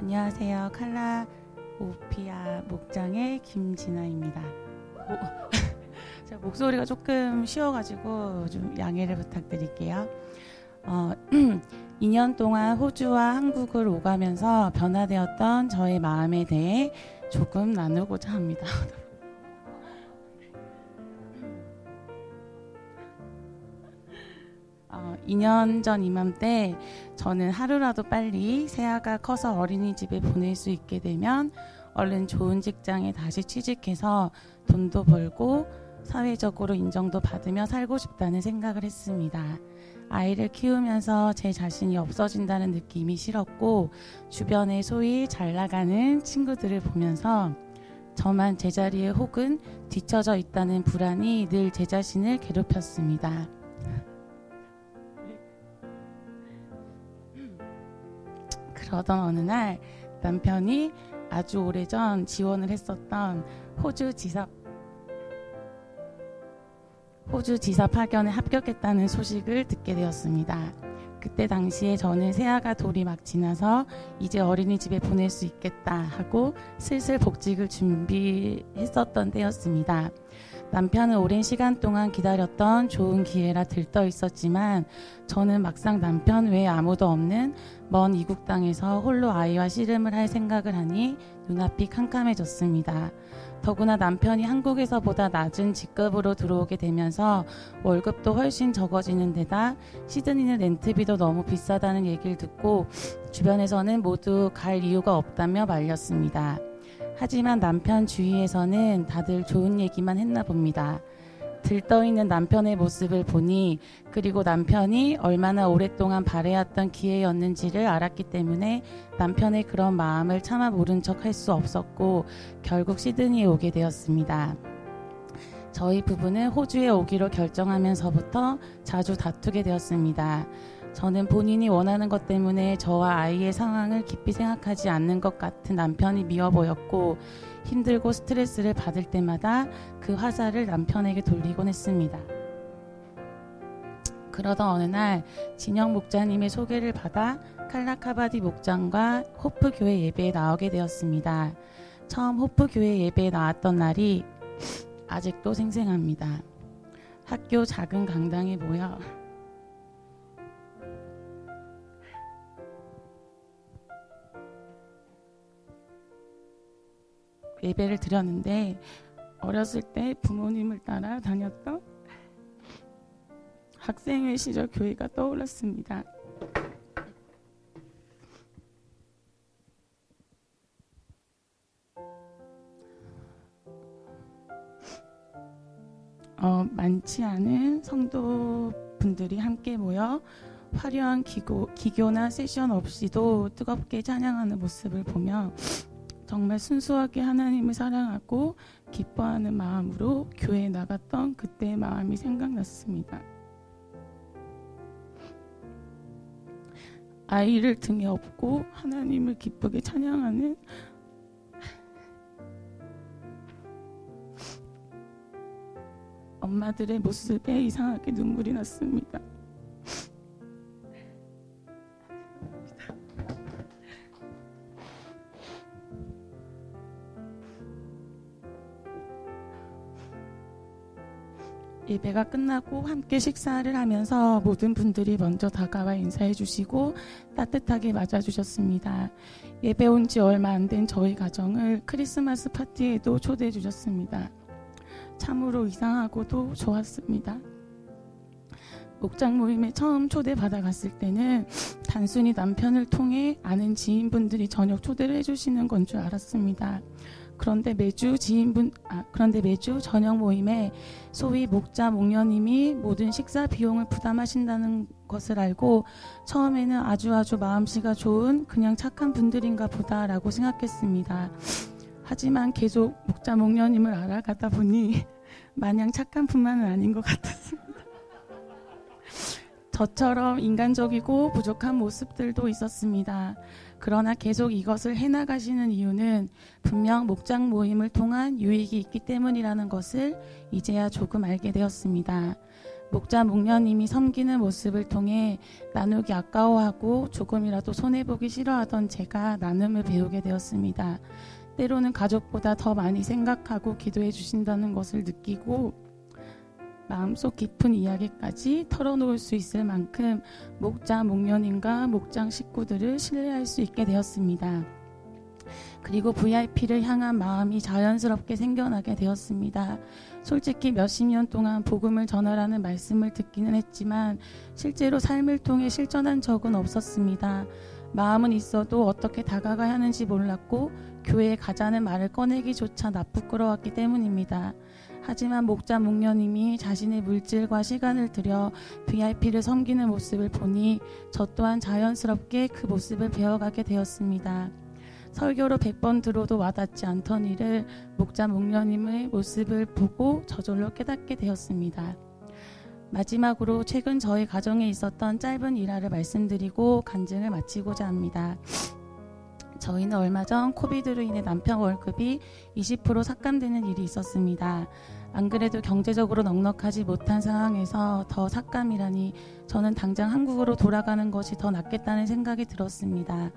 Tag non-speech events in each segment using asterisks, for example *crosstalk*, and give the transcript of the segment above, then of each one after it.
안녕하세요. 칼라 오피아 목장의 김진아입니다. 오, *laughs* 제 목소리가 조금 쉬어가지고 좀 양해를 부탁드릴게요. 어, *clears throat* 2년 동안 호주와 한국을 오가면서 변화되었던 저의 마음에 대해 조금 나누고자 합니다. *laughs* 어, 2년 전 이맘때 저는 하루라도 빨리 새아가 커서 어린이집에 보낼 수 있게 되면 얼른 좋은 직장에 다시 취직해서 돈도 벌고 사회적으로 인정도 받으며 살고 싶다는 생각을 했습니다. 아이를 키우면서 제 자신이 없어진다는 느낌이 싫었고 주변에 소위 잘 나가는 친구들을 보면서 저만 제자리에 혹은 뒤처져 있다는 불안이 늘 제 자신을 괴롭혔습니다. 그러던 어느 날 남편이 아주 오래전 지원을 했었던 호주 지사 호주 지사 파견에 합격했다는 소식을 듣게 되었습니다. 그때 당시에 저는 새아가 돌이 막 지나서 이제 어린이집에 보낼 수 있겠다 하고 슬슬 복직을 준비했었던 때였습니다. 남편은 오랜 시간 동안 기다렸던 좋은 기회라 들떠 있었지만 저는 막상 남편 외에 아무도 없는 먼 이국 땅에서 홀로 아이와 씨름을 할 생각을 하니 눈앞이 캄캄해졌습니다. 더구나 남편이 한국에서보다 낮은 직급으로 들어오게 되면서 월급도 훨씬 적어지는 데다 시드니는 렌트비도 너무 비싸다는 얘기를 듣고 주변에서는 모두 갈 이유가 없다며 말렸습니다. 하지만 남편 주위에서는 다들 좋은 얘기만 했나 봅니다. 들떠 있는 남편의 모습을 보니 그리고 남편이 얼마나 오랫동안 바래왔던 기회였는지를 알았기 때문에 남편의 그런 마음을 차마 모른 척 할 수 없었고 결국 시드니에 오게 되었습니다. 저희 부부는 호주에 오기로 결정하면서부터 자주 다투게 되었습니다. 저는 본인이 원하는 것 때문에 저와 아이의 상황을 깊이 생각하지 않는 것 같은 남편이 미워 보였고 힘들고 스트레스를 받을 때마다 그 화살을 남편에게 돌리곤 했습니다. 그러던 어느 날 진영 목자님의 소개를 받아 칼라카바디 목장과 호프 교회 예배에 나오게 되었습니다. 처음 호프 교회 예배에 나왔던 날이 아직도 생생합니다. 학교 작은 강당에 모여 예배를 드렸는데 어렸을 때 부모님을 따라 다녔던 학생회 시절 교회가 떠올랐습니다. 어, 많지 않은 성도분들이 함께 모여 화려한 기고, 기교나 세션 없이도 뜨겁게 찬양하는 모습을 보며 정말 순수하게 하나님을 사랑하고 기뻐하는 마음으로 교회에 나갔던 그때의 마음이 생각났습니다. 아이를 등에 업고 하나님을 기쁘게 찬양하는 엄마들의 모습에 이상하게 눈물이 났습니다. 예배가 끝나고 함께 식사를 하면서 모든 분들이 먼저 다가와 인사해 주시고 따뜻하게 맞아 주셨습니다. 예배 온 지 얼마 안 된 저희 가정을 크리스마스 파티에도 초대해 주셨습니다. 참으로 이상하고도 좋았습니다. 목장 모임에 처음 초대받아 갔을 때는 단순히 남편을 통해 아는 지인분들이 저녁 초대를 해주시는 건 줄 알았습니다. 그런데 매주 지인분, 아, 그런데 매주 저녁 모임에 소위 목자 목녀님이 모든 식사 비용을 부담하신다는 것을 알고 처음에는 아주 아주 마음씨가 좋은 그냥 착한 분들인가 보다라고 생각했습니다. 하지만 계속 목자 목녀님을 알아가다 보니 *laughs* 마냥 착한 분만은 아닌 것 같았습니다. 저처럼 인간적이고 부족한 모습들도 있었습니다. 그러나 계속 이것을 해나가시는 이유는 분명 목장 모임을 통한 유익이 있기 때문이라는 것을 이제야 조금 알게 되었습니다. 목자 목녀님이 섬기는 모습을 통해 나누기 아까워하고 조금이라도 손해보기 싫어하던 제가 나눔을 배우게 되었습니다. 때로는 가족보다 더 많이 생각하고 기도해 주신다는 것을 느끼고 마음속 깊은 이야기까지 털어놓을 수 있을 만큼 목자 목녀님과 목장 식구들을 신뢰할 수 있게 되었습니다. 그리고 VIP를 향한 마음이 자연스럽게 생겨나게 되었습니다. 솔직히 몇십 년 동안 복음을 전하라는 말씀을 듣기는 했지만 실제로 삶을 통해 실천한 적은 없었습니다. 마음은 있어도 어떻게 다가가야 하는지 몰랐고 교회에 가자는 말을 꺼내기조차 나쁘끄러웠기 때문입니다. 하지만 목자 목녀님이 자신의 물질과 시간을 들여 VIP를 섬기는 모습을 보니 저 또한 자연스럽게 그 모습을 배워가게 되었습니다. 설교로 100번 들어도 와닿지 않던 일을 목자 목녀님의 모습을 보고 저절로 깨닫게 되었습니다. 마지막으로 최근 저희 가정에 있었던 짧은 일화를 말씀드리고 간증을 마치고자 합니다. 저희는 얼마 전 코비드로 인해 남편 월급이 20% 삭감되는 일이 있었습니다. 안 그래도 경제적으로 넉넉하지 못한 상황에서 더 삭감이라니 저는 당장 한국으로 돌아가는 것이 더 낫겠다는 생각이 들었습니다.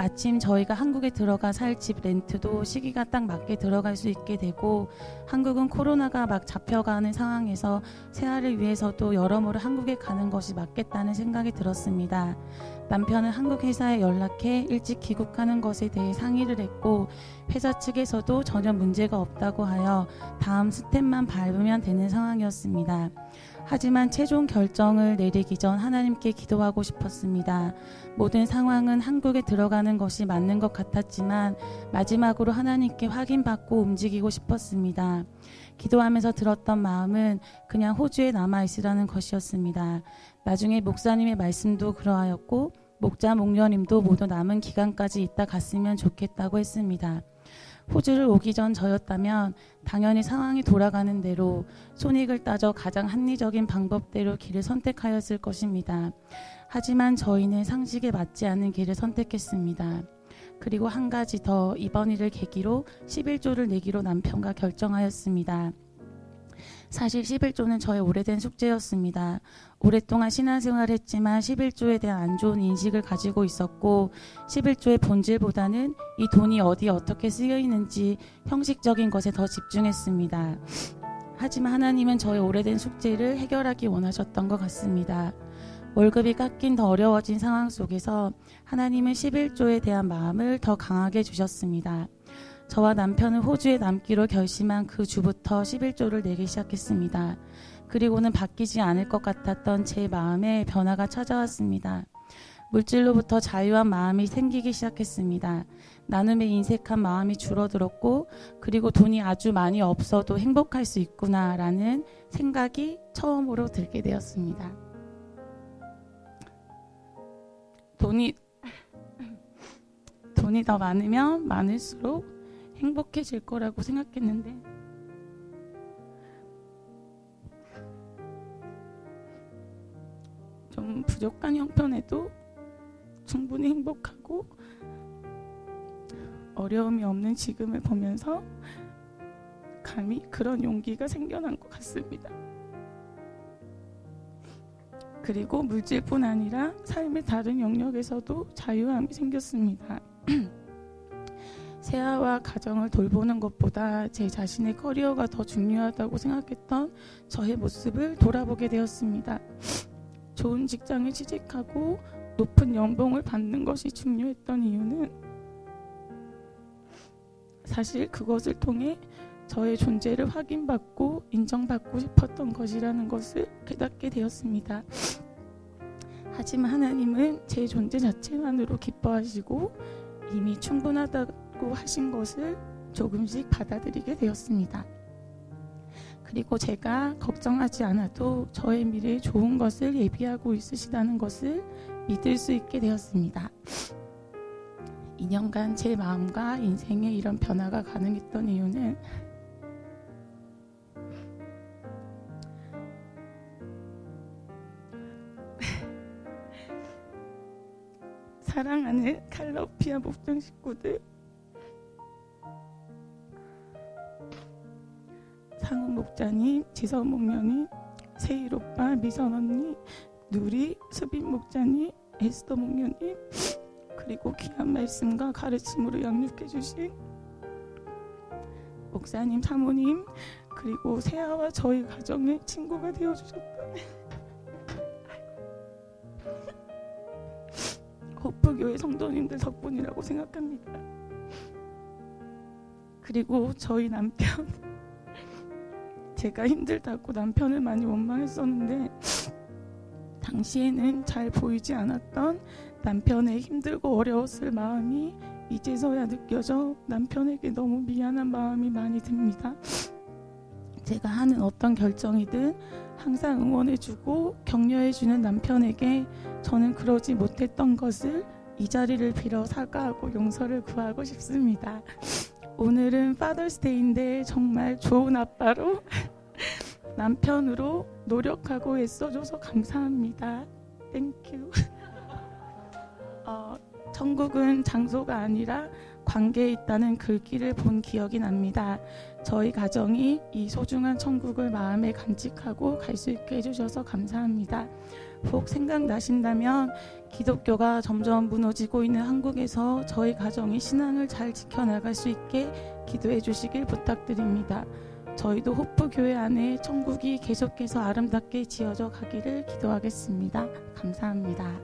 마침 저희가 한국에 들어가 살 집 렌트도 시기가 딱 맞게 들어갈 수 있게 되고 한국은 코로나가 막 잡혀가는 상황에서 새아를 위해서도 여러모로 한국에 가는 것이 맞겠다는 생각이 들었습니다. 남편은 한국 회사에 연락해 일찍 귀국하는 것에 대해 상의를 했고 회사 측에서도 전혀 문제가 없다고 하여 다음 스텝만 밟으면 되는 상황이었습니다. 하지만 최종 결정을 내리기 전 하나님께 기도하고 싶었습니다. 모든 상황은 한국에 들어가는 것이 맞는 것 같았지만 마지막으로 하나님께 확인받고 움직이고 싶었습니다. 기도하면서 들었던 마음은 그냥 호주에 남아 있으라는 것이었습니다. 나중에 목사님의 말씀도 그러하였고 목자 목녀님도 모두 남은 기간까지 있다 갔으면 좋겠다고 했습니다. 호주를 오기 전 저였다면 당연히 상황이 돌아가는 대로 손익을 따져 가장 합리적인 방법대로 길을 선택하였을 것입니다. 하지만 저희는 상식에 맞지 않는 길을 선택했습니다. 그리고 한 가지 더 이번 일을 계기로 11조를 내기로 남편과 결정하였습니다. 사실 11조는 저의 오래된 숙제였습니다. 오랫동안 신앙생활을 했지만 11조에 대한 안 좋은 인식을 가지고 있었고 11조의 본질보다는 이 돈이 어디 어떻게 쓰여 있는지 형식적인 것에 더 집중했습니다. 하지만 하나님은 저의 오래된 숙제를 해결하기 원하셨던 것 같습니다. 월급이 깎인 더 어려워진 상황 속에서 하나님은 11조에 대한 마음을 더 강하게 주셨습니다. 저와 남편은 호주에 남기로 결심한 그 주부터 11조를 내기 시작했습니다. 그리고는 바뀌지 않을 것 같았던 제 마음에 변화가 찾아왔습니다. 물질로부터 자유한 마음이 생기기 시작했습니다. 나눔에 인색한 마음이 줄어들었고, 그리고 돈이 아주 많이 없어도 행복할 수 있구나라는 생각이 처음으로 들게 되었습니다. 돈이, 돈이 더 많으면 많을수록 행복해질 거라고 생각했는데 좀 부족한 형편에도 충분히 행복하고 어려움이 없는 지금을 보면서 감히 그런 용기가 생겨난 것 같습니다. 그리고 물질뿐 아니라 삶의 다른 영역에서도 자유함이 생겼습니다. *clears throat* 세아와 가정을 돌보는 것보다 제 자신의 커리어가 더 중요하다고 생각했던 저의 모습을 돌아보게 되었습니다. 좋은 직장에 취직하고 높은 연봉을 받는 것이 중요했던 이유는 사실 그것을 통해 저의 존재를 확인받고 인정받고 싶었던 것이라는 것을 깨닫게 되었습니다. 하지만 하나님은 제 존재 자체만으로 기뻐하시고 이미 충분하다 있다고 하신 것을 조금씩 받아들이게 되었습니다. 그리고 제가 걱정하지 않아도 저의 미래에 좋은 것을 예비하고 있으시다는 것을 믿을 수 있게 되었습니다. 2년간 제 마음과 인생에 이런 변화가 가능했던 이유는 사랑하는 칼로피아 목장 식구들 상훈 목자님, 지선 목련님, 세일 오빠, 미선 언니, 누리, 수빈 목자님, 에스더 목녀님, 그리고 귀한 말씀과 가르침으로 양육해 주신 목사님, 사모님, 그리고 세아와 저희 가정의 친구가 되어 주셨던 호프교회 성도님들 덕분이라고 생각합니다. 그리고 저희 남편 제가 힘들다고 남편을 많이 원망했었는데 당시에는 잘 보이지 않았던 남편의 힘들고 어려웠을 마음이 이제서야 느껴져 남편에게 너무 미안한 마음이 많이 듭니다. 제가 하는 어떤 결정이든 항상 응원해주고 격려해주는 남편에게 저는 그러지 못했던 것을 이 자리를 빌어 사과하고 용서를 구하고 싶습니다. 오늘은 Father's Day인데 정말 좋은 아빠로 남편으로 노력하고 애써줘서 감사합니다. Thank you. *laughs* 어, 천국은 장소가 아니라 관계에 있다는 글귀를 본 기억이 납니다. 저희 가정이 이 소중한 천국을 마음에 간직하고 갈 수 있게 해주셔서 감사합니다. 혹 생각나신다면 기독교가 점점 무너지고 있는 한국에서 저희 가정이 신앙을 잘 지켜나갈 수 있게 기도해 주시길 부탁드립니다. 저희도 호프교회 안에 천국이 계속해서 아름답게 지어져 가기를 기도하겠습니다. 감사합니다.